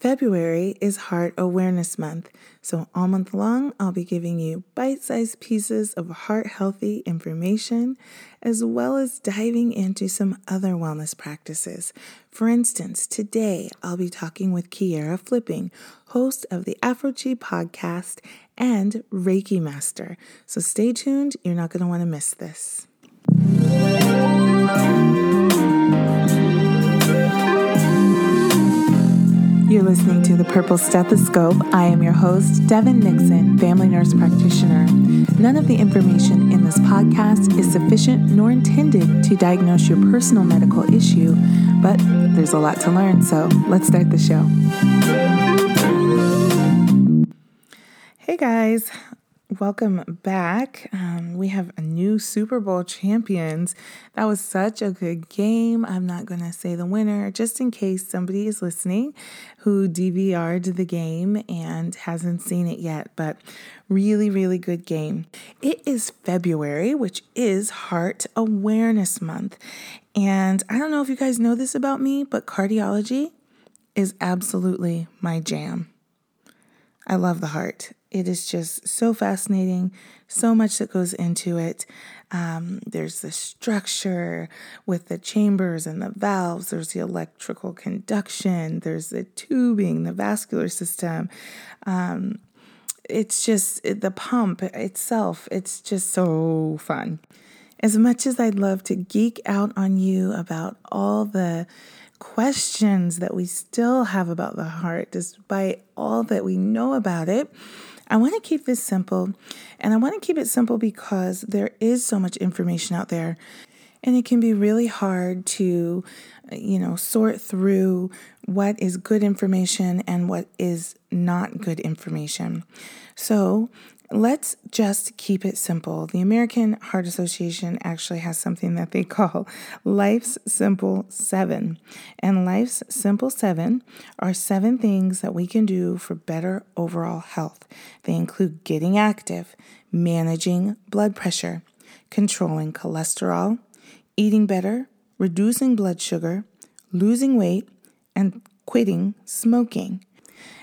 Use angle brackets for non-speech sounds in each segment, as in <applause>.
February is Heart Awareness Month, so all month long I'll be giving you bite sized pieces of heart healthy information as well as diving into some other wellness practices. For instance, today I'll be talking with Kierrah Flipping, host of the Afro Qi podcast and Reiki Master. So stay tuned, you're not going to want to miss this. You're listening to the Purple Stethoscope. I am your host, Devyn Nixon, family nurse practitioner. None of the information in this podcast is sufficient nor intended to diagnose your personal medical issue, but there's a lot to learn, so let's start the show. Hey guys, welcome back. Um, we have a new Super Bowl champions. That was such a good game. I'm not going to say the winner just in case somebody is listening who DVR'd the game and hasn't seen it yet, but really, really good game. It is February, which is Heart Awareness Month. And I don't know if you guys know this about me, but cardiology is absolutely my jam. I love the heart. It is just so fascinating, so much that goes into it. Um, there's the structure with the chambers and the valves, there's the electrical conduction, there's the tubing, the vascular system. Um, it's just the pump itself, it's just so fun. As much as I'd love to geek out on you about all the questions that we still have about the heart, despite all that we know about it, I want to keep this simple. And I want to keep it simple because there is so much information out there. And it can be really hard to, you know, sort through what is good information and what is not good information. So let's just keep it simple. The American Heart Association actually has something that they <laughs> call Life's Simple Seven. And Life's Simple Seven are seven things that we can do for better overall health. They include getting active, managing blood pressure, controlling cholesterol, eating better, reducing blood sugar, losing weight, and quitting smoking.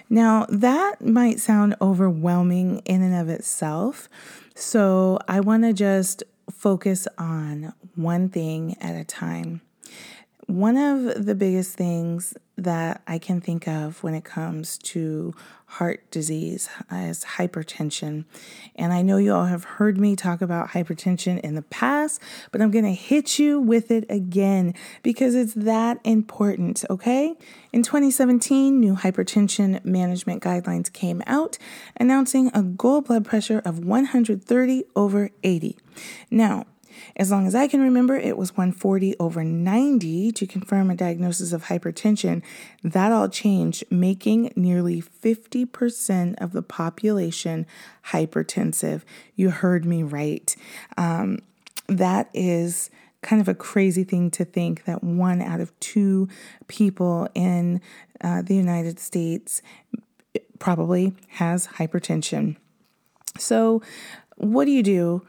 Now, that might sound overwhelming in and of itself. So, I want to just focus on one thing at a time. One of the biggest things that I can think of when it comes to heart disease is hypertension. And I know you all have heard me talk about hypertension in the past, but I'm going to hit you with it again because it's that important, okay? In 2017, new hypertension management guidelines came out announcing a goal blood pressure of 130 over 80. Now, as long as I can remember, it was 140 over 90 to confirm a diagnosis of hypertension. That all changed, making nearly 50% of the population hypertensive. You heard me right. Um, that is kind of a crazy thing to think that one out of two people in uh, the United States probably has hypertension. So, what do you do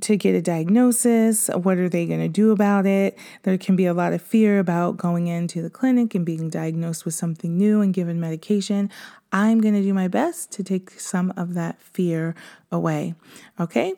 to get a diagnosis. What are they going to do about it? There can be a lot of fear about going into the clinic and being diagnosed with something new and given medication. I'm going to do my best to take some of that fear away. Okay?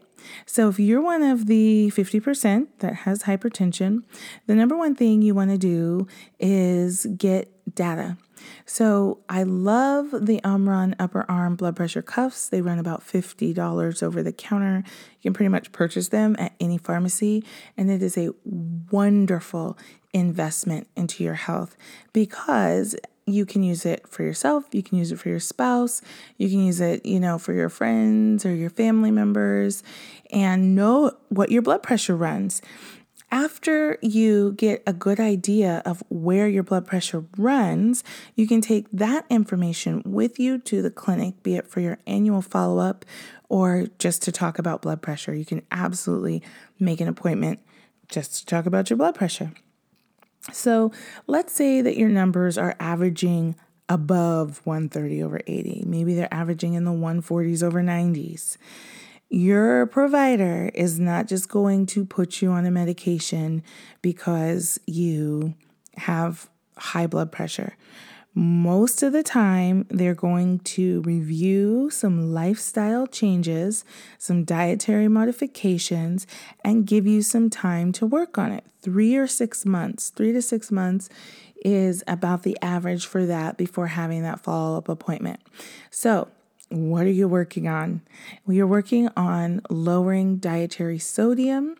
So, if you're one of the 50% that has hypertension, the number one thing you want to do is get data. So I love the Omron upper arm blood pressure cuffs. They run about $50 over the counter. You can pretty much purchase them at any pharmacy, and it is a wonderful investment into your health because you can use it for yourself, you can use it for your spouse, you can use it, you know, for your friends or your family members and know what your blood pressure runs after you get a good idea of where your blood pressure runs, you can take that information with you to the clinic, be it for your annual follow up or just to talk about blood pressure. You can absolutely make an appointment just to talk about your blood pressure. So let's say that your numbers are averaging above 130 over 80. Maybe they're averaging in the 140s over 90s. Your provider is not just going to put you on a medication because you have high blood pressure. Most of the time, they're going to review some lifestyle changes, some dietary modifications, and give you some time to work on it. Three or six months, three to six months is about the average for that before having that follow up appointment. So, what are you working on? Well, you're working on lowering dietary sodium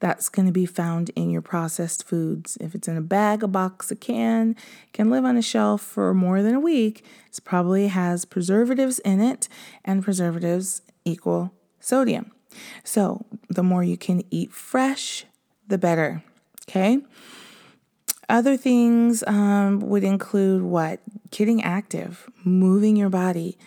that's going to be found in your processed foods. If it's in a bag, a box, a can, can live on a shelf for more than a week, it probably has preservatives in it, and preservatives equal sodium. So the more you can eat fresh, the better. Okay. Other things um, would include what? Getting active, moving your body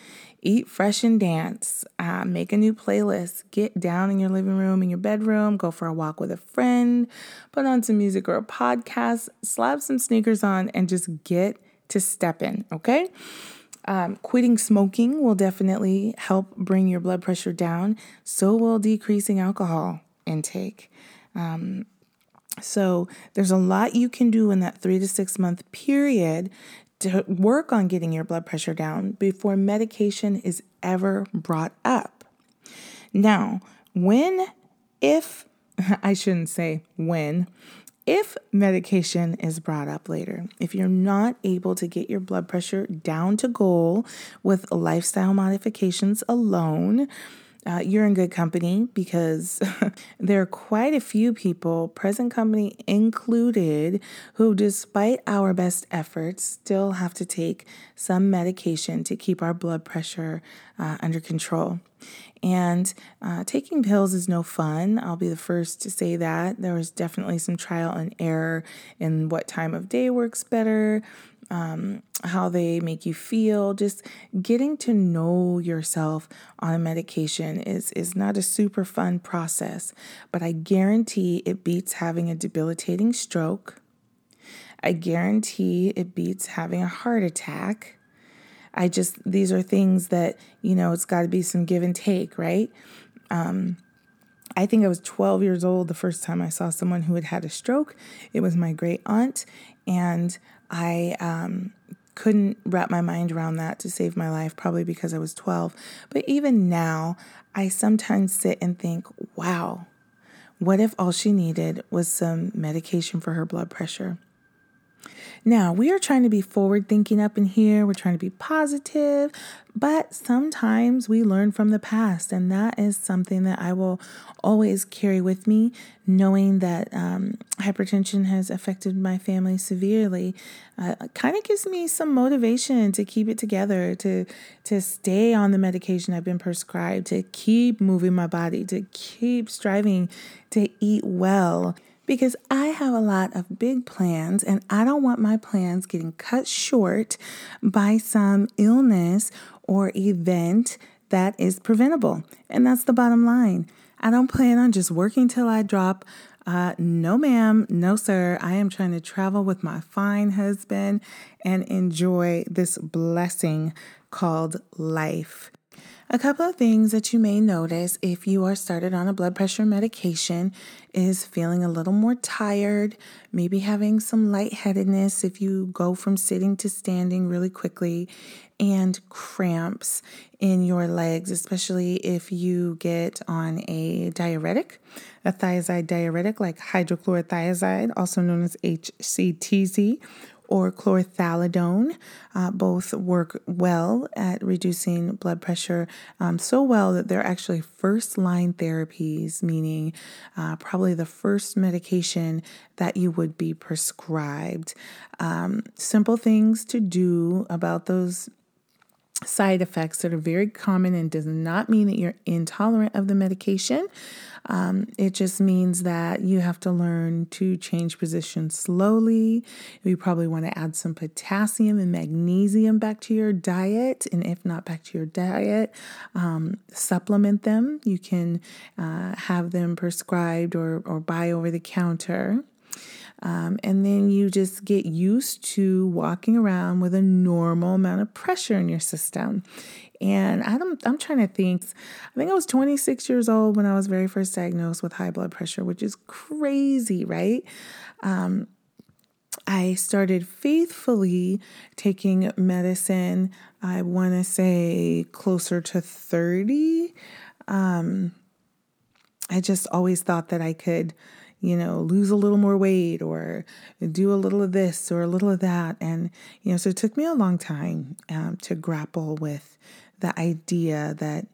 eat fresh and dance, uh, make a new playlist, get down in your living room, in your bedroom, go for a walk with a friend, put on some music or a podcast, slap some sneakers on, and just get to stepping, okay? Um, quitting smoking will definitely help bring your blood pressure down. So will decreasing alcohol intake. Um, so there's a lot you can do in that three to six month period to work on getting your blood pressure down before medication is ever brought up. Now, when, if, <laughs> I shouldn't say when, if medication is brought up later, if you're not able to get your blood pressure down to goal with lifestyle modifications alone, uh, you're in good company because <laughs> there are quite a few people, present company included, who, despite our best efforts, still have to take some medication to keep our blood pressure uh, under control. And uh, taking pills is no fun. I'll be the first to say that. There was definitely some trial and error in what time of day works better um, how they make you feel. Just getting to know yourself on a medication is, is not a super fun process, but I guarantee it beats having a debilitating stroke. I guarantee it beats having a heart attack. I just, these are things that, you know, it's got to be some give and take, right? Um, I think I was 12 years old the first time I saw someone who had had a stroke. It was my great aunt, and I um, couldn't wrap my mind around that to save my life, probably because I was 12. But even now, I sometimes sit and think, wow, what if all she needed was some medication for her blood pressure? Now, we are trying to be forward thinking up in here. We're trying to be positive, but sometimes we learn from the past. And that is something that I will always carry with me, knowing that um, hypertension has affected my family severely. Uh, kind of gives me some motivation to keep it together, to, to stay on the medication I've been prescribed, to keep moving my body, to keep striving to eat well because I have a lot of big plans and I don't want my plans getting cut short by some illness or event that is preventable. And that's the bottom line. I don't plan on just working till I drop. Uh, no, ma'am, no, sir. I am trying to travel with my fine husband and enjoy this blessing called life. A couple of things that you may notice if you are started on a blood pressure medication is feeling a little more tired, maybe having some lightheadedness if you go from sitting to standing really quickly, and cramps in your legs, especially if you get on a diuretic, a thiazide diuretic like hydrochlorothiazide, also known as HCTZ, or chlorthalidone. Uh, both work well at reducing blood pressure, um, so well that they're actually first line therapies, meaning uh, probably the first medication that you would be prescribed. Um, simple things to do about those side effects that are very common and does not mean that you're intolerant of the medication. Um, it just means that you have to learn to change position slowly. You probably want to add some potassium and magnesium back to your diet. And if not back to your diet, um, supplement them. You can uh, have them prescribed or, or buy over the counter. Um, and then you just get used to walking around with a normal amount of pressure in your system. And I'm, I'm trying to think, I think I was 26 years old when I was very first diagnosed with high blood pressure, which is crazy, right? Um, I started faithfully taking medicine, I want to say closer to 30. Um, I just always thought that I could, you know, lose a little more weight or do a little of this or a little of that. And, you know, so it took me a long time um, to grapple with the idea that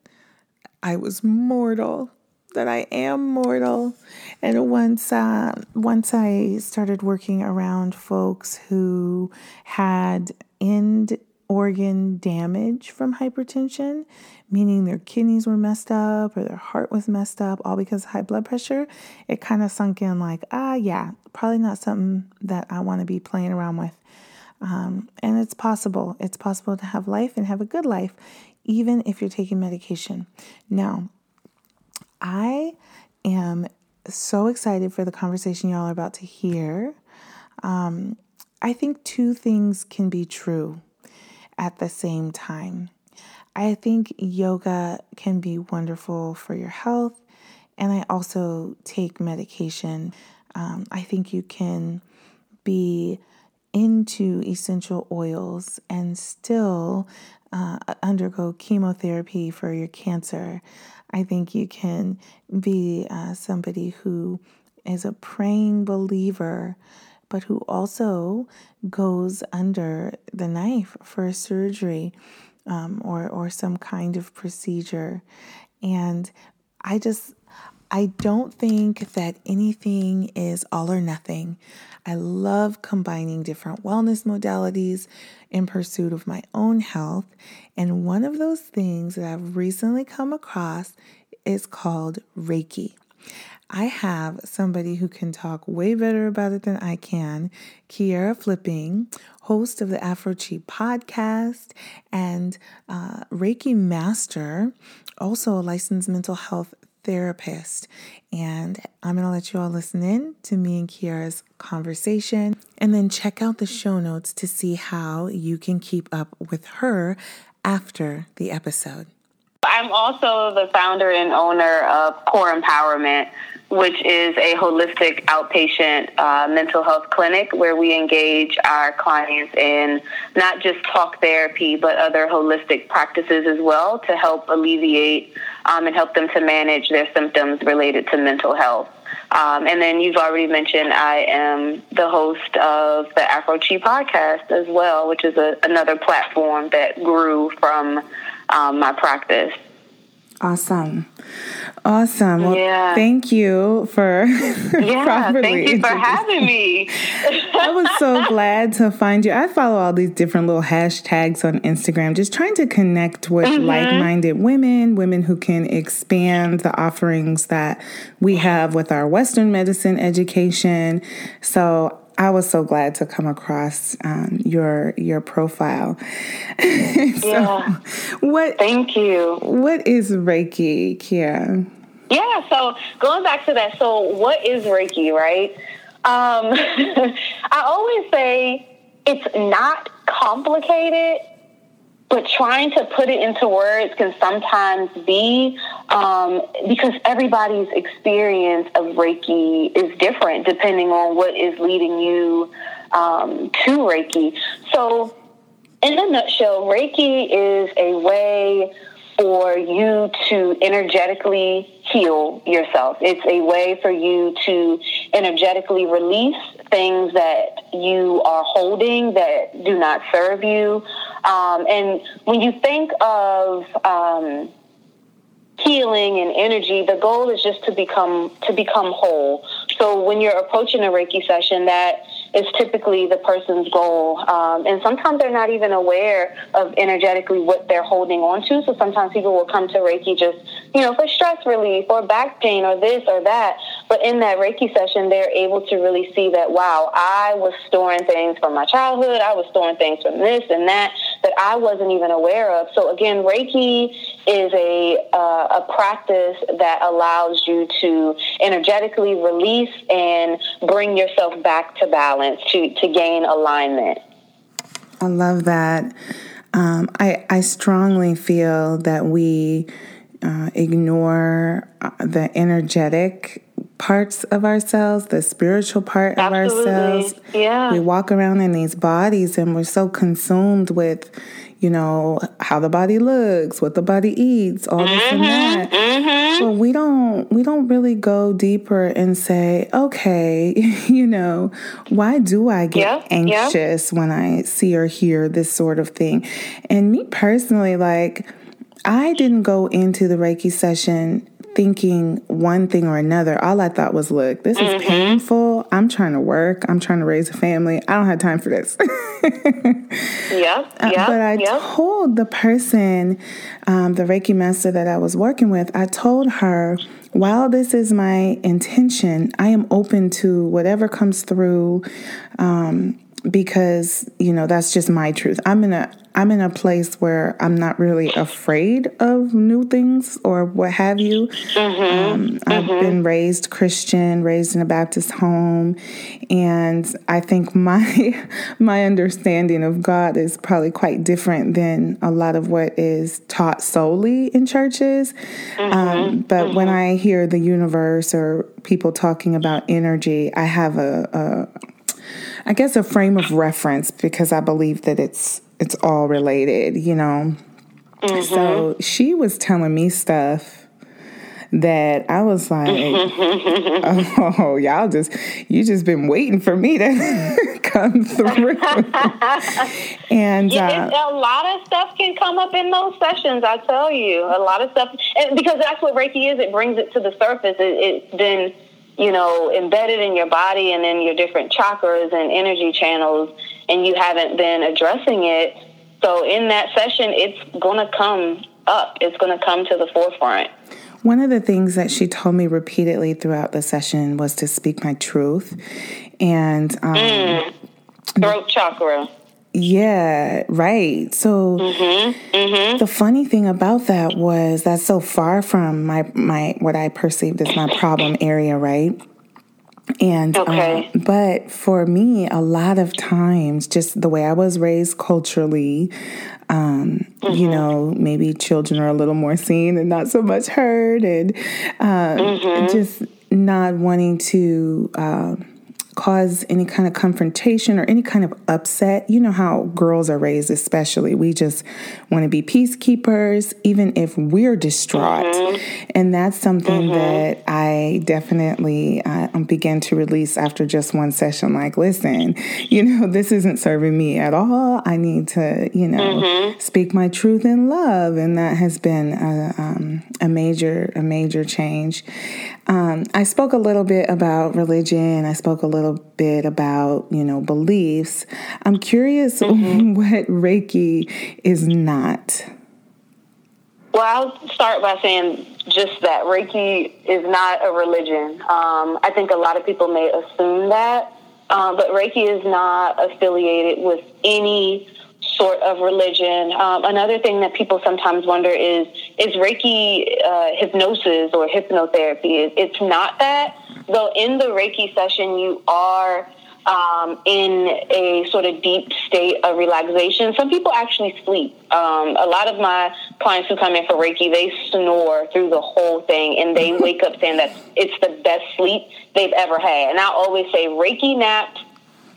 I was mortal that I am mortal. And once uh, once I started working around folks who had end organ damage from hypertension, meaning their kidneys were messed up or their heart was messed up, all because of high blood pressure, it kind of sunk in like, ah, yeah, probably not something that I want to be playing around with. Um, and it's possible. It's possible to have life and have a good life, even if you're taking medication. Now, I am so excited for the conversation y'all are about to hear. Um, I think two things can be true at the same time. I think yoga can be wonderful for your health, and I also take medication. Um, I think you can be into essential oils and still uh, undergo chemotherapy for your cancer. I think you can be uh, somebody who is a praying believer, but who also goes under the knife for a surgery um, or, or some kind of procedure. And I just, I don't think that anything is all or nothing. I love combining different wellness modalities in pursuit of my own health. And one of those things that I've recently come across is called Reiki. I have somebody who can talk way better about it than I can, Kierrah Flipping, host of the Afro Qi podcast and uh, Reiki master, also a licensed mental health therapist. And I'm going to let you all listen in to me and Kierrah's conversation and then check out the show notes to see how you can keep up with her after the episode. I'm also the founder and owner of Core Empowerment, which is a holistic outpatient uh, mental health clinic where we engage our clients in not just talk therapy, but other holistic practices as well to help alleviate um, and help them to manage their symptoms related to mental health. Um, and then you've already mentioned I am the host of the Afro Qi podcast as well, which is a, another platform that grew from um, my practice. Awesome. Awesome. Well, yeah. thank you for <laughs> yeah, thank you for having me. I was so glad to find you. I follow all these different little hashtags on Instagram, just trying to connect with mm-hmm. like-minded women, women who can expand the offerings that we have with our Western medicine education. So I was so glad to come across um, your your profile. <laughs> so, yeah. What? Thank you. What is Reiki, Kierrah? Yeah. So going back to that, so what is Reiki, right? Um, <laughs> I always say it's not complicated but trying to put it into words can sometimes be um, because everybody's experience of Reiki is different depending on what is leading you um, to Reiki. So, in a nutshell, Reiki is a way for you to energetically heal yourself. It's a way for you to energetically release things that you are holding that do not serve you. Um, and when you think of um, healing and energy, the goal is just to become to become whole. So when you're approaching a Reiki session, that is typically the person's goal. Um, and sometimes they're not even aware of energetically what they're holding on to. So sometimes people will come to Reiki just, you know, for stress relief or back pain or this or that. But in that Reiki session, they're able to really see that, wow, I was storing things from my childhood. I was storing things from this and that that I wasn't even aware of. So again, Reiki is a, uh, a practice that allows you to energetically release and bring yourself back to balance to, to gain alignment. I love that. Um, I, I strongly feel that we uh, ignore uh, the energetic parts of ourselves, the spiritual part Absolutely. of ourselves. Yeah. We walk around in these bodies and we're so consumed with, you know, how the body looks, what the body eats, all this and that. Mm-hmm. Well, we don't we don't really go deeper and say, okay, <laughs> you know, why do I get Yeah, yeah. anxious when I see or hear this sort of thing? And me personally, like I didn't go into the Reiki session thinking one thing or another. All I thought was, look, this Mm-hmm. is painful. I'm trying to work. I'm trying to raise a family. I don't have time for this. <laughs> yeah, Uh, Yep. but I yep. told the person, um, the Reiki master that I was working with, I told her, while this is my intention, I am open to whatever comes through. Um, because you know that's just my truth. I'm in a I'm in a place where I'm not really afraid of new things or what have you. Um, I've been raised Christian, raised in a Baptist home, and I think my <laughs> my understanding of God is probably quite different than a lot of what is taught solely in churches. Um, but when I hear the universe or people talking about energy, I have a, a I guess a frame of reference because I believe that it's it's all related, you know. So she was telling me stuff that I was like, <laughs> "Oh, y'all just you just been waiting for me to <laughs> come through." and Yeah, uh, a lot of stuff can come up in those sessions. I tell you, a lot of stuff, and because that's what Reiki is. It brings it to the surface. It, it's been, you know, embedded in your body and in your different chakras and energy channels, and you haven't been addressing it. So in that session, it's gonna come up. It's gonna come to the forefront. one of the things that she told me repeatedly throughout the session was to speak my truth, and um, Throat chakra. Yeah, right. So the funny thing about that was that's so far from my my what I perceived as my problem area, right? And um, Okay. but for me, a lot of times, just the way I was raised culturally, um, you know, maybe children are a little more seen and not so much heard, and uh, just not wanting to. um cause any kind of confrontation or any kind of upset. You know how girls are raised, especially. We just want to be peacekeepers, even if we're distraught. And that's something that I definitely uh, began to release after just one session. Like, listen, you know, this isn't serving me at all. I need to, you know, speak my truth in love. And that has been a, um, a major, a major change. Um, I spoke a little bit about religion. I spoke a little bit about, you know, beliefs. I'm curious <laughs> what Reiki is not. Well, I'll start by saying just that Reiki is not a religion. Um, I think a lot of people may assume that, um, but Reiki is not affiliated with any sort of religion. Um, another thing that people sometimes wonder is is Reiki uh, hypnosis or hypnotherapy? It's not that. Though in the Reiki session, you are um, in a sort of deep state of relaxation. Some people actually sleep. Um, a lot of my clients who come in for Reiki, they snore through the whole thing and they <laughs> wake up saying that it's the best sleep they've ever had. And I always say Reiki naps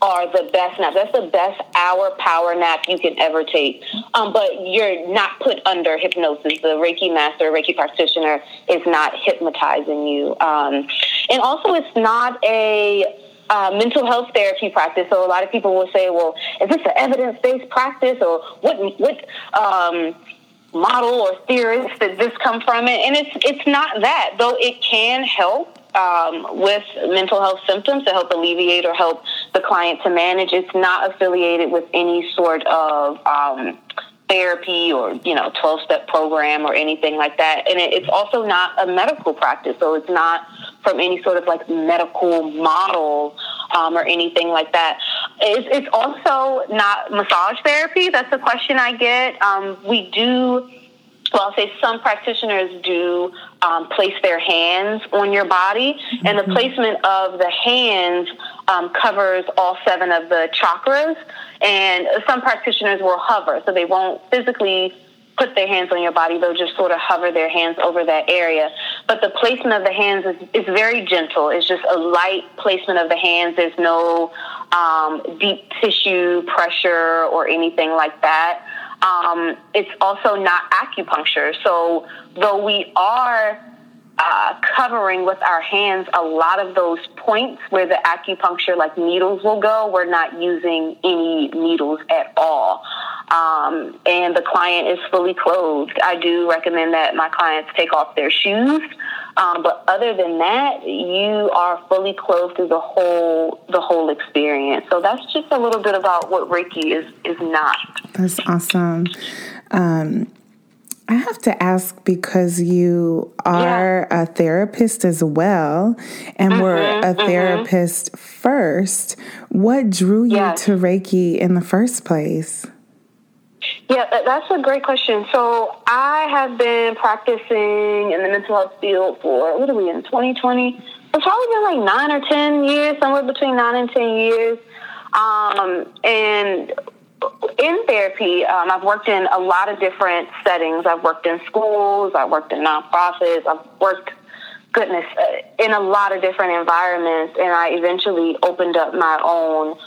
are the best naps. That's the best hour power nap you can ever take. Um, but you're not put under hypnosis. The Reiki master, Reiki practitioner is not hypnotizing you. Um, and also, it's not a uh, mental health therapy practice. So a lot of people will say, well, is this an evidence based practice or what, what, um, model or theories that this come from it and it's it's not that though it can help um, with mental health symptoms to help alleviate or help the client to manage. It's not affiliated with any sort of um, therapy or you know 12 step program or anything like that. And it, it's also not a medical practice so it's not from any sort of like medical model um, or anything like that. It's, it's also not massage therapy. That's a question i get. Um, we do well, I'll say some practitioners do um, place their hands on your body, and the placement of the hands um, covers all seven of the chakras. And some practitioners will hover, so they won't physically put their hands on your body; they'll just sort of hover their hands over that area. but the placement of the hands is, is very gentle. It's just a light placement of the hands. There's no um, deep tissue pressure or anything like that. Um, it's also not acupuncture. So though we are uh, covering with our hands a lot of those points where the acupuncture, like needles, will go. We're not using any needles at all. Um, and the client is fully clothed. I do recommend that my clients take off their shoes. Um, but other than that, you are fully clothed through the whole the whole experience. So that's just a little bit about what Reiki is is not. That's awesome. Um, I have to ask because you are yeah. a therapist as well, and mm-hmm, were a mm-hmm. therapist first. What drew you yes. to Reiki in the first place? Yeah, that's a great question. So I have been practicing in the mental health field for what are we in 2020? It's probably been like nine or ten years, somewhere between nine and ten years. Um, and in therapy, um, I've worked in a lot of different settings. I've worked in schools, I've worked in nonprofits, I've worked, goodness, uh, in a lot of different environments, and I eventually opened up my own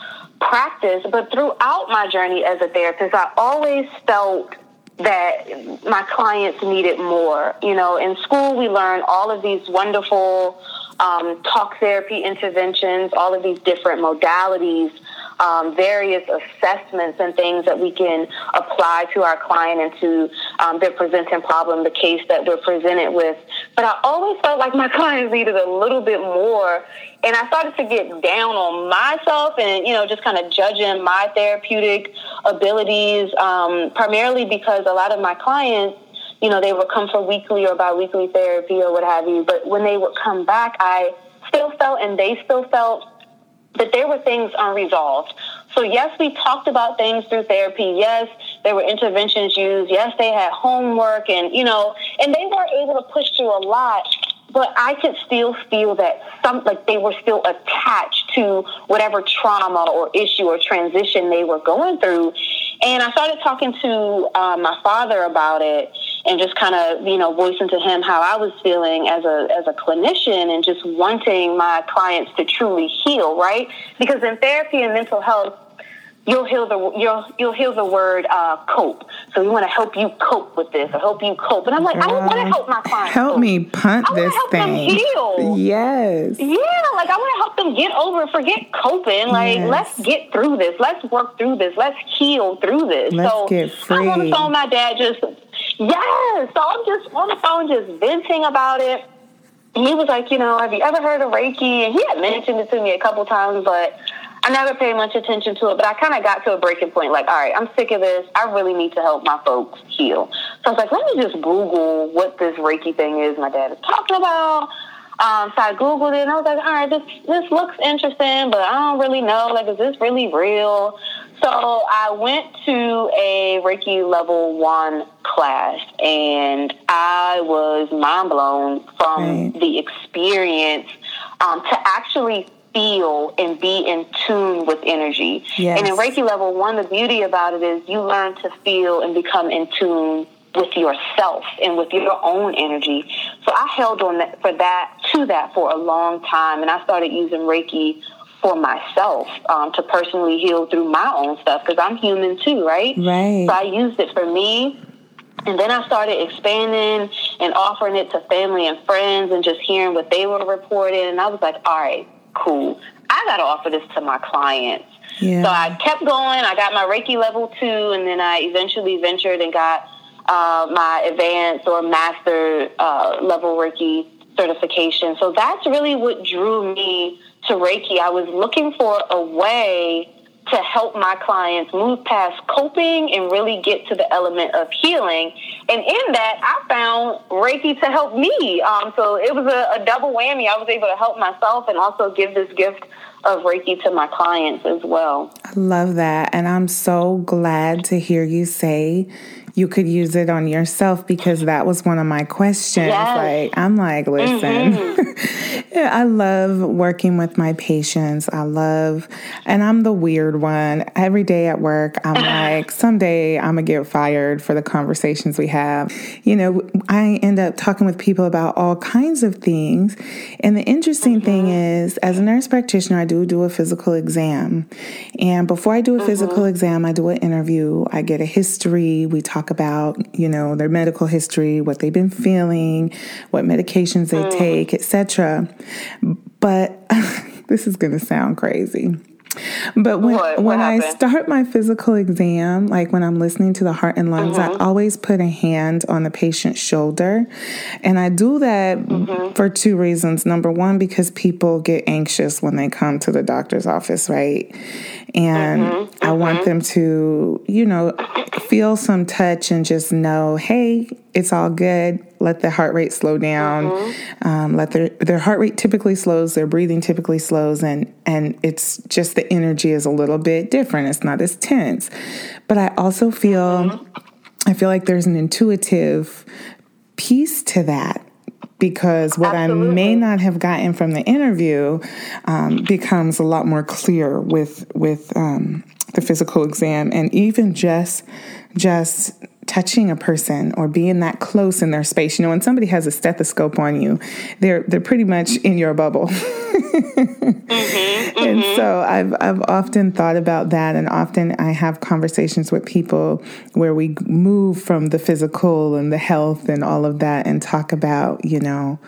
practice. But throughout my journey as a therapist, I always felt that my clients needed more. You know, in school, we learn all of these wonderful um, talk therapy interventions, all of these different modalities um, various assessments and things that we can apply to our client and to um, their presenting problem, the case that we're presented with. But I always felt like my <laughs> clients needed a little bit more. And I started to get down on myself and, you know, just kind of judging my therapeutic abilities, um, primarily because a lot of my clients, you know, they would come for weekly or biweekly therapy or what have you. But when they would come back, I still felt and they still felt that there were things unresolved. So, yes, we talked about things through therapy. Yes, there were interventions used. Yes, they had homework and, you know, and they were able to push through a lot. But I could still feel that some, like they were still attached to whatever trauma or issue or transition they were going through. And I started talking to uh, my father about it and just kind of you know voicing to him how I was feeling as a as a clinician and just wanting my clients to truly heal, right? Because in therapy and mental health, you'll heal the you'll you'll heal the word uh, cope. So we want to help you cope with this or help you cope. And I'm like, I don't want to help my clients. Help cope. me punt I this help thing. Them heal. Yes. Yeah, like I want to help them get over, forget coping. Like yes. let's get through this. Let's work through this. Let's heal through this. Let's so free. I'm on the phone. My dad just yes. So I'm just on the phone, just venting about it. And he was like, you know, have you ever heard of Reiki? And he had mentioned it to me a couple times, but I never paid much attention to it, but I kind of got to a breaking point. Like, all right, I'm sick of this. I really need to help my folks heal. So I was like, let me just Google what this Reiki thing is my dad is talking about. Um, so I Googled it and I was like, all right, this, this looks interesting, but I don't really know. Like, is this really real? So I went to a Reiki level one class and I was mind blown from right. the experience um, to actually feel and be in tune with energy. Yes. And in Reiki level one, the beauty about it is you learn to feel and become in tune with yourself and with your own energy. So I held on that, for that to that for a long time, and I started using Reiki for myself um, to personally heal through my own stuff because I'm human too, right? Right. So I used it for me. And then I started expanding and offering it to family and friends and just hearing what they were reporting. And I was like, all right, cool. I got to offer this to my clients. Yeah. So I kept going. I got my Reiki level two, and then I eventually ventured and got uh, my advanced or master uh, level Reiki certification. So that's really what drew me to Reiki. I was looking for a way to help my clients move past coping and really get to the element of healing. And in that, I found Reiki to help me. Um, so it was a, a, double whammy. I was able to help myself and also give this gift of Reiki to my clients as well. I love that. And I'm so glad to hear you say you could use it on yourself because that was one of my questions. Yes. Like, I'm like, listen, mm-hmm. <laughs> yeah, I love working with my patients. I love, and I'm the weird one. Every day at work, I'm <laughs> like, someday I'm going to get fired for the conversations we have. You know, I end up talking with people about all kinds of things. And the interesting mm-hmm. thing is, as a nurse practitioner, I do do a physical exam. And before I do a mm-hmm. physical exam, I do an interview. I get a history. We talk about, you know, their medical history, what they've been feeling, what medications they mm. take, etc. But <laughs> this is going to sound crazy. But when what? What when happened? I start my physical exam, like when I'm listening to the heart and lungs, mm-hmm. I always put a hand on the patient's shoulder. And I do that mm-hmm. for two reasons. Number one, because people get anxious when they come to the doctor's office, right? And mm-hmm. I want mm-hmm. them to, you know, feel some touch and just know, hey, it's all good. Let the heart rate slow down. Mm-hmm. Um, let their their heart rate typically slows. Their breathing typically slows, and and it's just the energy is a little bit different. It's not as tense. But I also feel, mm-hmm. I feel like there's an intuitive piece to that because what Absolutely. I may not have gotten from the interview um, becomes a lot more clear with with um, the physical exam, and even just just touching a person or being that close in their space. You know, when somebody has a stethoscope on you, they're they're pretty much in your bubble. mm-hmm, <laughs> mm-hmm. And so I've I've often thought about that and often I have conversations with people where we move from the physical and the health and all of that and talk about, you know,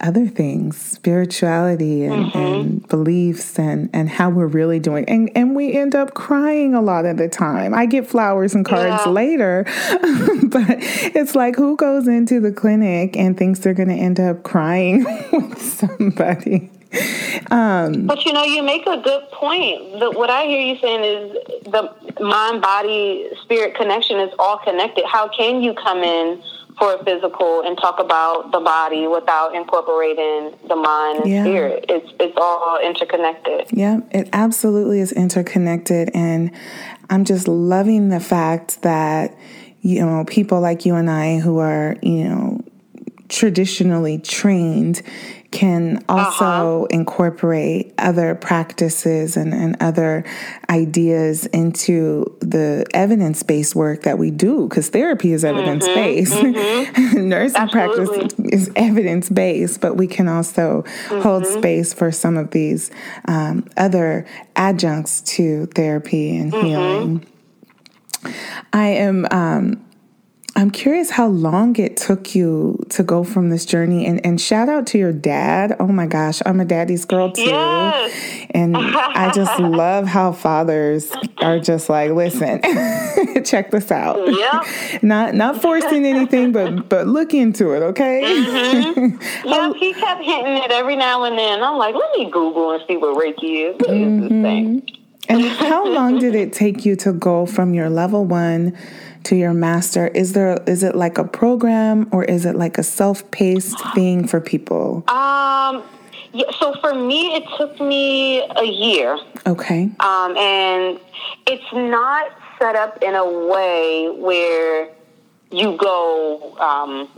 other things, spirituality and, mm-hmm. and, beliefs and, and how we're really doing. And and we end up crying a lot of the time. I get flowers and cards yeah. later, <laughs> but it's like who goes into the clinic and thinks they're gonna end up crying <laughs> with somebody. Um, but you know, you make a good point. The, what I hear you saying is the mind, body, spirit connection is all connected. How can you come in for a physical and talk about the body without incorporating the mind and yeah. spirit. It's it's all interconnected. Yeah, it absolutely is interconnected and I'm just loving the fact that you know people like you and I who are, you know, traditionally trained can also uh-huh. incorporate other practices and, and other ideas into the evidence based work that we do because therapy is evidence based. Mm-hmm, <laughs> mm-hmm. Nursing Absolutely. practice is evidence based, but we can also mm-hmm. hold space for some of these um, other adjuncts to therapy and mm-hmm. healing. I am um, I'm curious how long it took you to go from this journey and, and shout out to your dad. Oh my gosh, I'm a daddy's girl too. Yes. And I just <laughs> love how fathers are just like, listen, <laughs> check this out. Yep. <laughs> not not forcing anything, but but look into it, okay? Mm-hmm. Yeah, he kept hitting it every now and then. I'm like, let me Google and see what Reiki is. What mm-hmm. is this thing? Mm-hmm. And how long did it take you to go from your level one to your master? Is there is it like a program or is it like a self-paced <gasps> thing for people? Um yeah, so for me it took me a year. Okay. Um and it's not set up in a way where you go um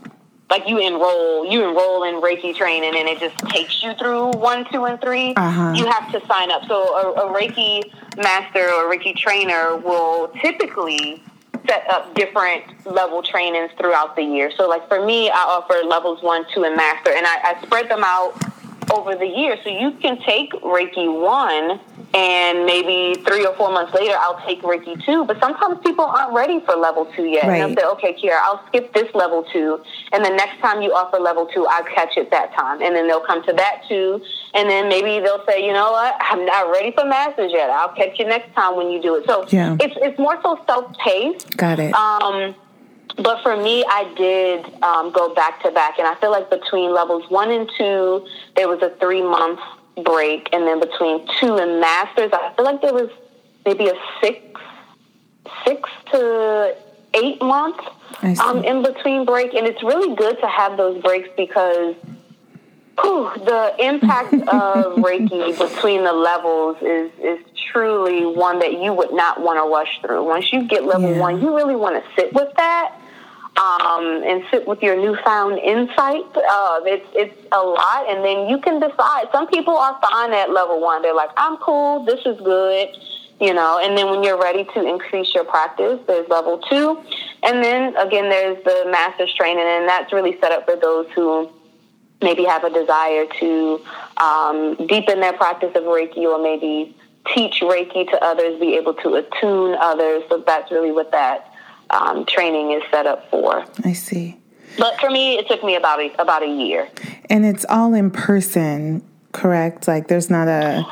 like you enroll you enroll in reiki training and it just takes you through one two and 3 uh-huh. you have to sign up. So a, a reiki master or reiki trainer will typically set up different level trainings throughout the year. So, like for me, I offer levels one, two, and master, and I, I spread them out over the years. So you can take Reiki one and maybe three or four months later I'll take Reiki two. But sometimes people aren't ready for level two yet. Right. And they'll say, okay, Kierrah, I'll skip this level two. And the next time you offer level two, I'll catch it that time. And then they'll come to that two. And then maybe they'll say, you know what, I'm not ready for masters yet. I'll catch you next time when you do it. So yeah. it's, it's more so self-paced. Got it. Um, but for me, I did um, go back to back, and I feel like between levels one and two, there was a three month break, and then between two and masters, I feel like there was maybe a six six to eight month um, in between break, and it's really good to have those breaks because Whew, the impact <laughs> of Reiki between the levels is is truly one that you would not want to rush through. Once you get level Yeah. one, you really want to sit with that um, and sit with your newfound insight. Uh, it's it's a lot, and then you can decide. Some people are fine at level one. They're like, I'm cool. This is good. You know, and then when you're ready to increase your practice, there's level two. And then again, there's the master's training, and that's really set up for those who maybe have a desire to um, deepen their practice of Reiki or maybe teach Reiki to others, be able to attune others. So that's really what that um, training is set up for. I see. But for me, it took me about a, about a year. And it's all in person, correct? Like there's not a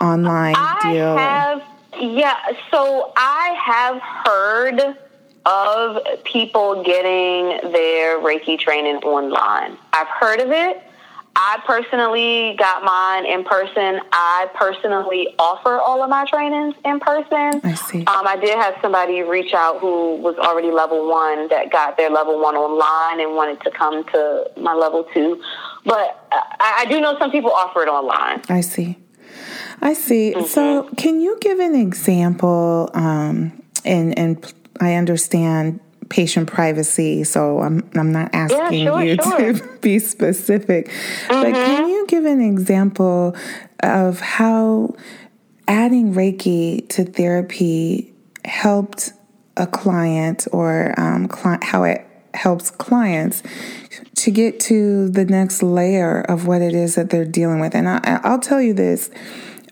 online I deal. have, yeah. So I have heard of people getting their Reiki training online. I've heard of it. I personally got mine in person. I personally offer all of my trainings in person. I see. Um, I did have somebody reach out who was already level one that got their level one online and wanted to come to my level two. But I, I do know some people offer it online. I see. I see. So, Mm-hmm. can you give an example? Um, and and I understand patient privacy, so I'm I'm not asking sure, you <laughs> sure. Mm-hmm. to be specific. But can you give an example of how adding Reiki to therapy helped a client, or um, cli- how it helps clients to get to the next layer of what it is that they're dealing with? And I, I'll tell you this.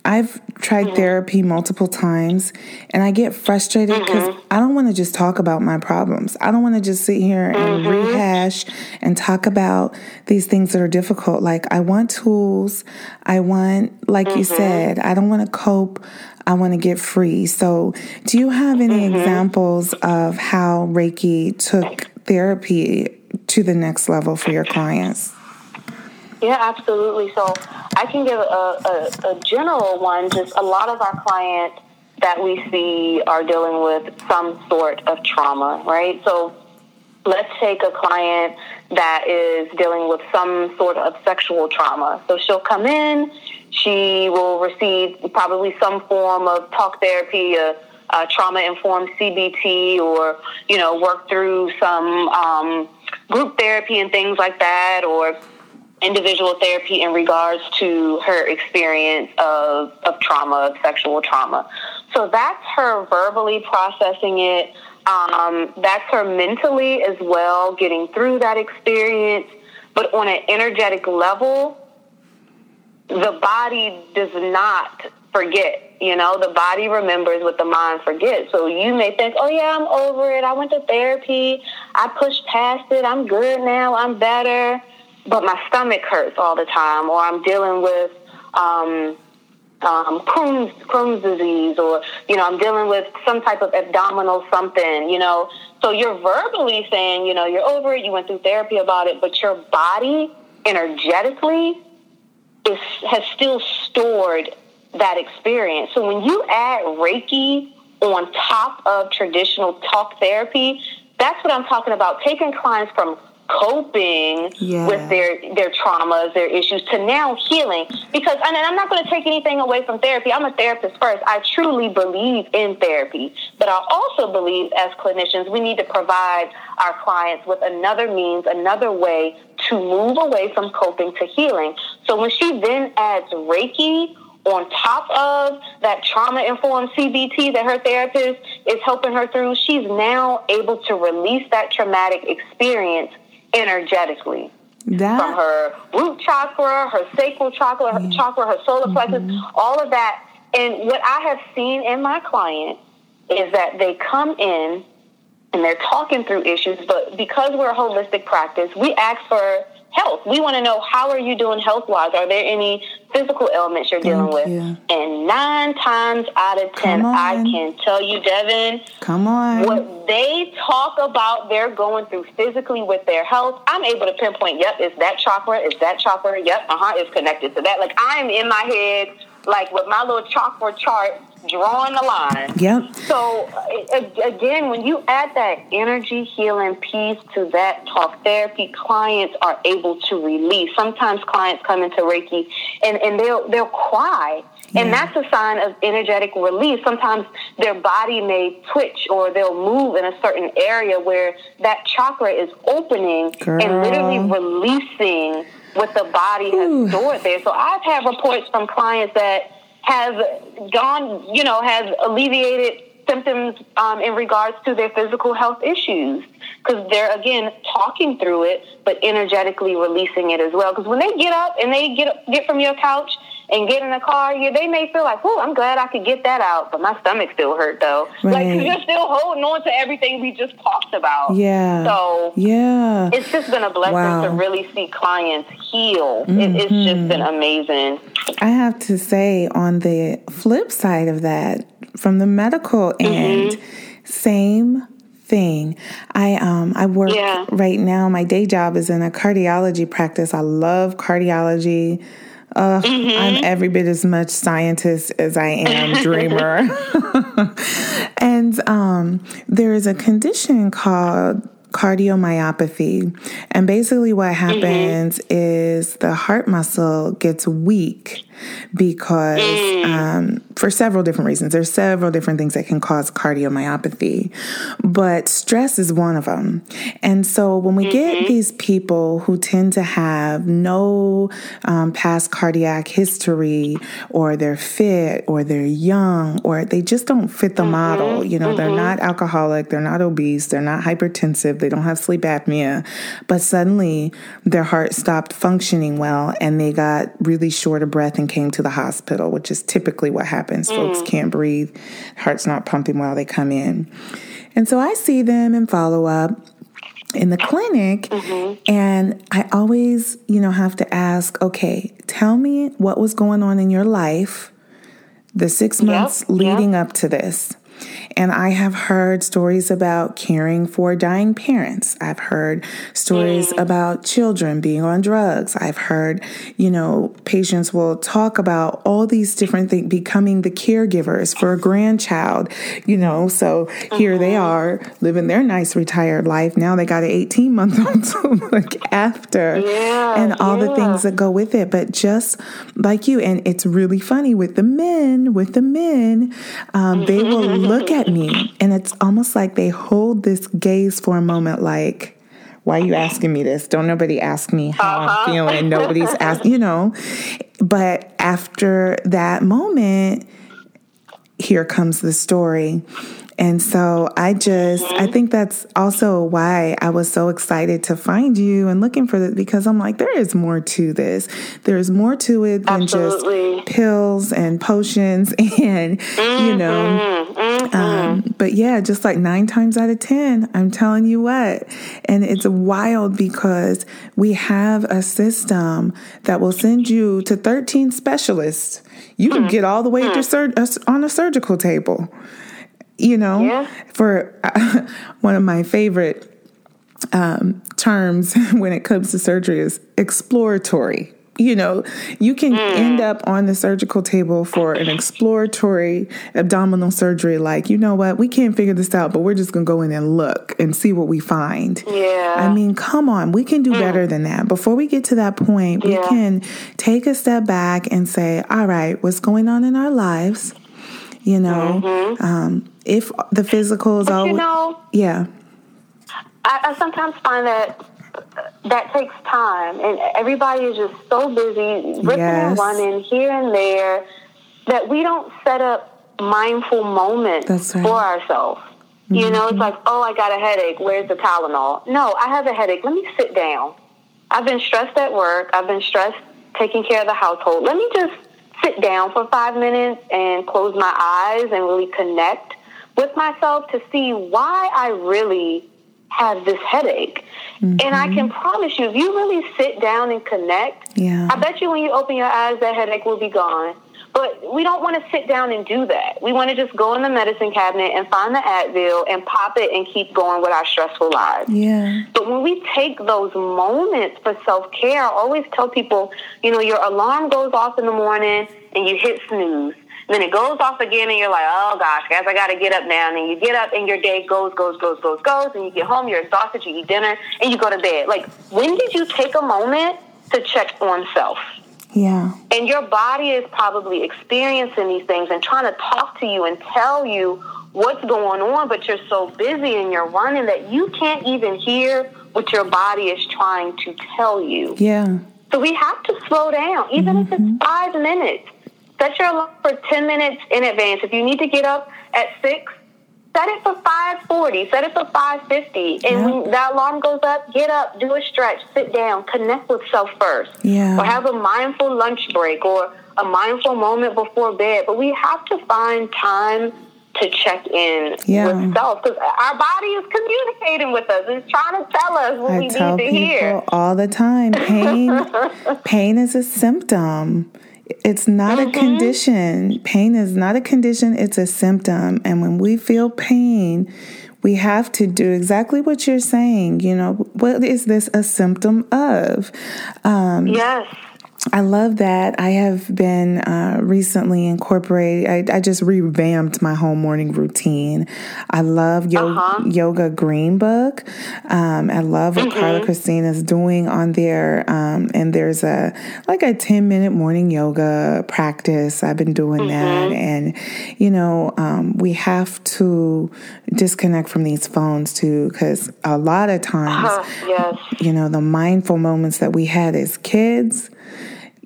I've tried mm-hmm. therapy multiple times and I get frustrated because mm-hmm. I don't want to just talk about my problems. I don't want to just sit here and mm-hmm. rehash and talk about these things that are difficult. Like, I want tools. I want, like you said, I don't want to cope. I want to get free. So, do you have any examples of how Reiki took therapy to the next level for your clients? Yeah, absolutely. So I can give a, a, a general one. Just a lot of our clients that we see are dealing with some sort of trauma, right? So let's take a client that is dealing with some sort of sexual trauma. So she'll come in, she will receive probably some form of talk therapy, a, a trauma informed CBT, or, you know, work through some um, group therapy and things like that, or individual therapy in regards to her experience of, of trauma, of sexual trauma. So that's her verbally processing it. Um, that's her mentally as well, getting through that experience. But on an energetic level, the body does not forget. You know, the body remembers what the mind forgets. So you may think, oh, yeah, I'm over it. I went to therapy. I pushed past it. I'm good now. I'm better. But my stomach hurts all the time, or I'm dealing with um, um, Crohn's, Crohn's disease, or, you know, I'm dealing with some type of abdominal something, you know. So you're verbally saying, you know, you're over it. You went through therapy about it, but your body energetically is, has still stored that experience. So when you add Reiki on top of traditional talk therapy, that's what I'm talking about. Taking clients from coping Yeah. with their their traumas, their issues, to now healing. Because and I'm not going to take anything away from therapy. I'm a therapist first. I truly believe in therapy, but I also believe as clinicians we need to provide our clients with another means, another way to move away from coping to healing. So when she then adds Reiki on top of that trauma informed CBT that her therapist is helping her through, she's now able to release that traumatic experience energetically. From her root chakra, her sacral chakra, her chakra, her solar mm-hmm. plexus, all of that. And what I have seen in my clients is that they come in and they're talking through issues, but because we're a holistic practice, we ask for health. We want to know how are you doing health wise? Are there any physical ailments you're dealing with? you. And nine times out of ten, I can tell you, Devyn, come on. what they talk about they're going through physically with their health, I'm able to pinpoint, yep, it's that chakra, it's that chakra, yep, uh huh, it's connected to that. Like I'm in my head, like with my little chakra chart, drawing the line. Yep. So again, when you add that energy healing piece to that talk therapy, clients are able to release. Sometimes clients come into Reiki and, and they'll they'll cry. And yeah. that's a sign of energetic release. Sometimes their body may twitch or they'll move in a certain area where that chakra is opening Girl. and literally releasing what the body has Ooh. stored there. So I've had reports from clients that have gone, you know, have alleviated symptoms um, in regards to their physical health issues. Because they're again talking through it but energetically releasing it as well. Because when they get up and they get get from your couch and get in the car, yeah, they may feel like, "Oh, I'm glad I could get that out," but my stomach still hurt though. Right. Like you're still holding on to everything we just talked about. Yeah. So yeah, it's just been a blessing wow. to really see clients heal. Mm-hmm. It, it's just been mm-hmm. amazing. I have to say, on the flip side of that, from the medical mm-hmm. end, same thing. I um I work yeah. right now. My day job is in a cardiology practice. I love cardiology. Uh, mm-hmm. I'm every bit as much scientist as I am <laughs> dreamer. <laughs> and um, there is a condition called cardiomyopathy. And basically, what mm-hmm. happens mm-hmm. is the heart muscle gets weak because mm. um, for several different reasons. There's several different things that can cause cardiomyopathy, but stress is one of them. And so when we mm-hmm. get these people who tend to have no um, past cardiac history, or they're fit, or they're young, or they just don't fit the mm-hmm. model, you know, mm-hmm. they're not alcoholic, they're not obese, they're not hypertensive, they don't have sleep apnea, but suddenly their heart stopped functioning well and they got really short of breath and came to the hospital, which is typically what happens. Mm. Folks can't breathe, heart's not pumping while they come in. And so I see them and follow up in the clinic mm-hmm. and I always, you know, have to ask, okay, tell me what was going on in your life the 6 months yep, leading yep. up to this. And I have heard stories about caring for dying parents. I've heard stories mm. about children being on drugs. I've heard, you know, patients will talk about all these different things, becoming the caregivers for a grandchild, you know. So mm-hmm. here they mm-hmm. are living their nice retired life. Now they got an 18 month old <laughs> to look after yeah, and all yeah. the things that go with it. But just like you, and it's really funny with the men, with the men, um, they will look at me and it's almost like they hold this gaze for a moment like why are you asking me this don't nobody ask me how uh-huh. i'm feeling nobody's asking you know but after that moment here comes the story and so I just, I think that's also why I was so excited to find you and looking for this because I'm like, there is more to this. There's more to it than Absolutely. just pills and potions <laughs> and, mm-hmm. you know. Mm-hmm. Um, but yeah, just like nine times out of 10, I'm telling you what. And it's wild because we have a system that will send you to 13 specialists. You can mm-hmm. get all the way to mm. sur- uh, on a surgical table you know, yeah. for uh, <laughs> one of my favorite um, terms <laughs> when it comes to surgery is exploratory. You know, you can mm. end up on the surgical table for an exploratory abdominal surgery, like, you know what, we can't figure this out, but we're just gonna go in and look and see what we find. Yeah. I mean, come on, we can do mm. better than that. Before we get to that point, we yeah. can take a step back and say, all right, what's going on in our lives? You know, mm-hmm. um, if the physical is always, you know, yeah. I, I sometimes find that that takes time, and everybody is just so busy ripping yes. and running here and there that we don't set up mindful moments right. for ourselves. Mm-hmm. You know, it's like, oh, I got a headache. Where's the Tylenol? No, I have a headache. Let me sit down. I've been stressed at work. I've been stressed taking care of the household. Let me just sit down for five minutes and close my eyes and really connect with myself to see why I really have this headache. Mm-hmm. And I can promise you, if you really sit down and connect, yeah. I bet you when you open your eyes, that headache will be gone. But we don't want to sit down and do that. We want to just go in the medicine cabinet and find the Advil and pop it and keep going with our stressful lives. Yeah. But when we take those moments for self care, I always tell people, you know, your alarm goes off in the morning and you hit snooze And then it goes off again, and you're like, oh gosh, guys, I got to get up now. And then you get up, and your day goes, goes, goes, goes, goes. And you get home, you're exhausted, you eat dinner, and you go to bed. Like, when did you take a moment to check on self? Yeah. And your body is probably experiencing these things and trying to talk to you and tell you what's going on, but you're so busy and you're running that you can't even hear what your body is trying to tell you. Yeah. So we have to slow down, even mm-hmm. if it's mm-hmm. five minutes. Set your alarm for 10 minutes in advance. If you need to get up at 6, set it for 540, set it for 550. And yeah. when that alarm goes up, get up, do a stretch, sit down, connect with self first. Yeah. Or have a mindful lunch break or a mindful moment before bed. But we have to find time to check in yeah. with self because our body is communicating with us. It's trying to tell us what I we tell need to people hear. All the time, pain, <laughs> pain is a symptom. It's not mm-hmm. a condition. Pain is not a condition, it's a symptom. And when we feel pain, we have to do exactly what you're saying. You know, what is this a symptom of? Um, yes. I love that. I have been uh, recently incorporated. I, I, just revamped my whole morning routine. I love yo- uh-huh. Yoga Green Book. Um, I love what mm-hmm. Carla Christina is doing on there. Um, and there's a like a 10 minute morning yoga practice. I've been doing mm-hmm. that. And, you know, um, we have to disconnect from these phones too, because a lot of times, uh-huh. yes. you know, the mindful moments that we had as kids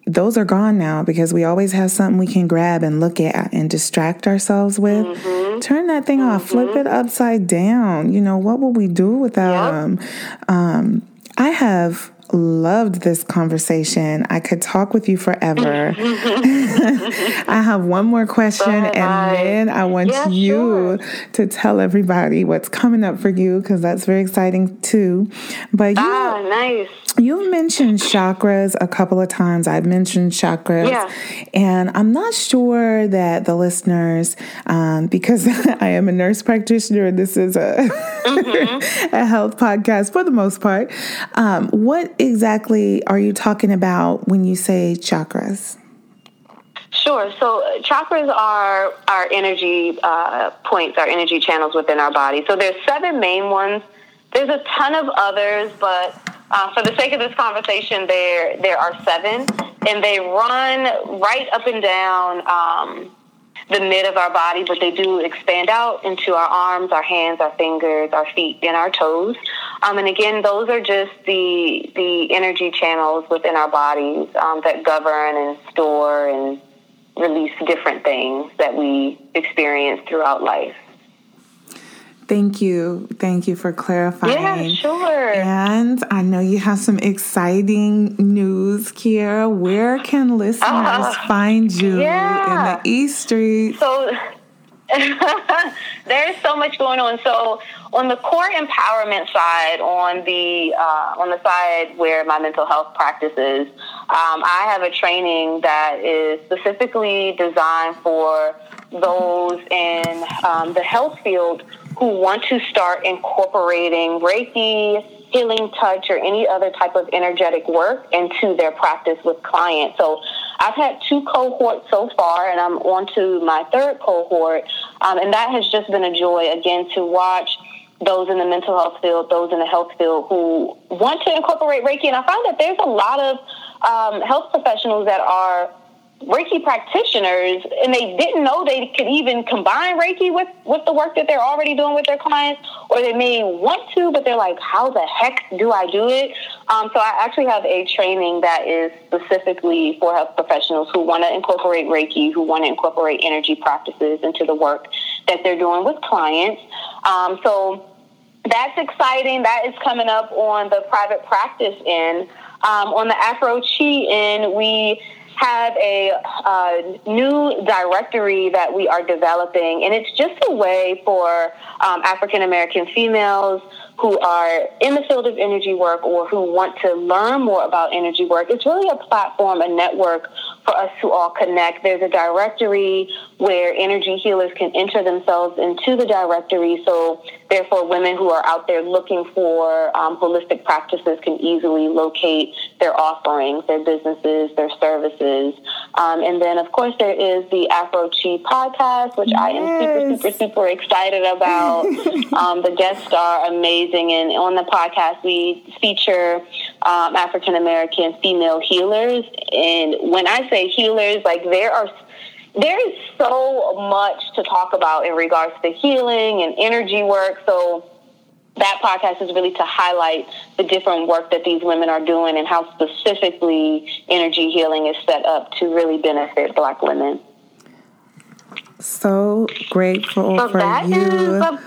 those are gone now because we always have something we can grab and look at and distract ourselves with. Mm-hmm. Turn that thing mm-hmm. off, flip mm-hmm. it upside down. You know, what would we do without yep. them? Um, I have loved this conversation. I could talk with you forever. <laughs> I have one more question, and then I want yeah, you sure. to tell everybody what's coming up for you because that's very exciting too. But you, ah, nice. You've mentioned chakras a couple of times. I've mentioned chakras, yeah. and I'm not sure that the listeners, um, because <laughs> I am a nurse practitioner, and this is a mm-hmm. <laughs> a health podcast for the most part. Um, what exactly are you talking about when you say chakras? Sure. So uh, chakras are our energy uh, points, our energy channels within our body. So there's seven main ones. There's a ton of others, but uh, for the sake of this conversation, there there are seven, and they run right up and down um, the mid of our body, but they do expand out into our arms, our hands, our fingers, our feet, and our toes. Um, and again, those are just the the energy channels within our bodies um, that govern and store and release different things that we experience throughout life. Thank you. Thank you for clarifying. Yeah, sure. And I know you have some exciting news, Kierrah. Where can listeners uh, <laughs> find you yeah. in the East Street? So <laughs> there's so much going on. So on the core empowerment side, on the uh, on the side where my mental health practices, um, I have a training that is specifically designed for those in um, the health field who want to start incorporating Reiki, healing touch, or any other type of energetic work into their practice with clients. So I've had two cohorts so far, and I'm on to my third cohort. Um, and that has just been a joy, again, to watch those in the mental health field, those in the health field who want to incorporate Reiki. And I find that there's a lot of um, health professionals that are Reiki practitioners and they didn't know they could even combine Reiki with, with the work that they're already doing with their clients, or they may want to, but they're like, how the heck do I do it? Um, so I actually have a training that is specifically for health professionals who want to incorporate Reiki, who want to incorporate energy practices into the work that they're doing with clients. Um, so that's exciting. That is coming up on the private practice end. Um, on the Afro Qi end, we have a uh, new directory that we are developing, and it's just a way for um, African American females who are in the field of energy work or who want to learn more about energy work. It's really a platform, a network for us to all connect. There's a directory where energy healers can enter themselves into the directory. So, therefore, women who are out there looking for um, holistic practices can easily locate their offerings, their businesses, their services. Um, and then, of course, there is the Afro Qi podcast, which yes. I am super, super, super excited about. <laughs> um, the guests are amazing. And on the podcast, we feature um, African American female healers. And when I say healers, like there are there is so much to talk about in regards to healing and energy work. So that podcast is really to highlight the different work that these women are doing and how specifically energy healing is set up to really benefit black women. So grateful so for you.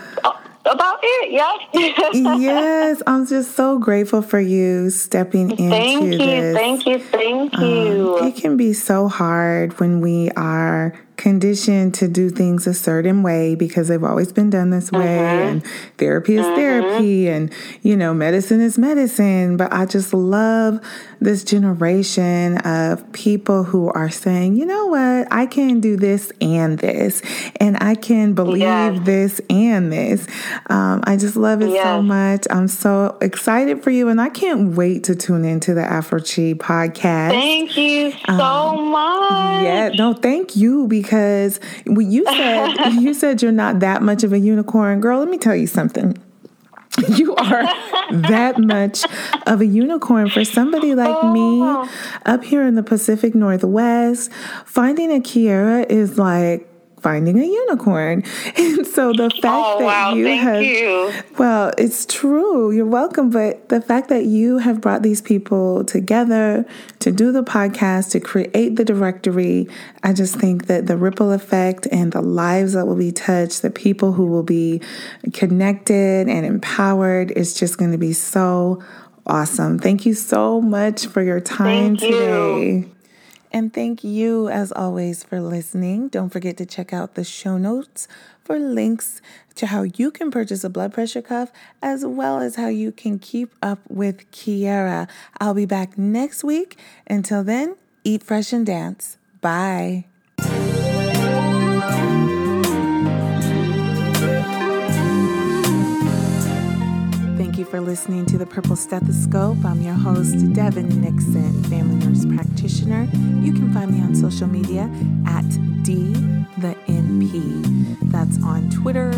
About it. Yes. yes, <laughs> I'm just so grateful for you stepping into thank you, this. Thank you, thank um, you. Um, it can be so hard when we are conditioned to do things a certain way because they've always been done this way mm-hmm. and therapy is mm-hmm. therapy and you know medicine is medicine but i just love this generation of people who are saying you know what i can do this and this and i can believe yes. this and this um, i just love it yes. so much i'm so excited for you and i can't wait to tune into the afro qi podcast thank you so um, much yeah no thank you because because you said <laughs> you said you're not that much of a unicorn, girl. Let me tell you something. You are that much of a unicorn for somebody like oh. me up here in the Pacific Northwest. Finding a Kierrah is like finding a unicorn. <laughs> And so the fact oh, that wow, you have you. well, it's true. You're welcome, but the fact that you have brought these people together to do the podcast, to create the directory, I just think that the ripple effect and the lives that will be touched, the people who will be connected and empowered is just going to be so awesome. Thank you so much for your time Thank today. You. And thank you, as always, for listening. Don't forget to check out the show notes for links to how you can purchase a blood pressure cuff, as well as how you can keep up with Kierrah. I'll be back next week. Until then, eat fresh and dance. Bye. You for listening to the Purple Stethoscope. I'm your host, Devyn Nixon, family nurse practitioner. You can find me on social media at D the NP. That's on Twitter,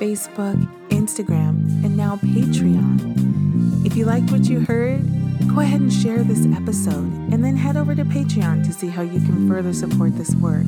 Facebook, Instagram, and now Patreon. If you liked what you heard, go ahead and share this episode and then head over to Patreon to see how you can further support this work.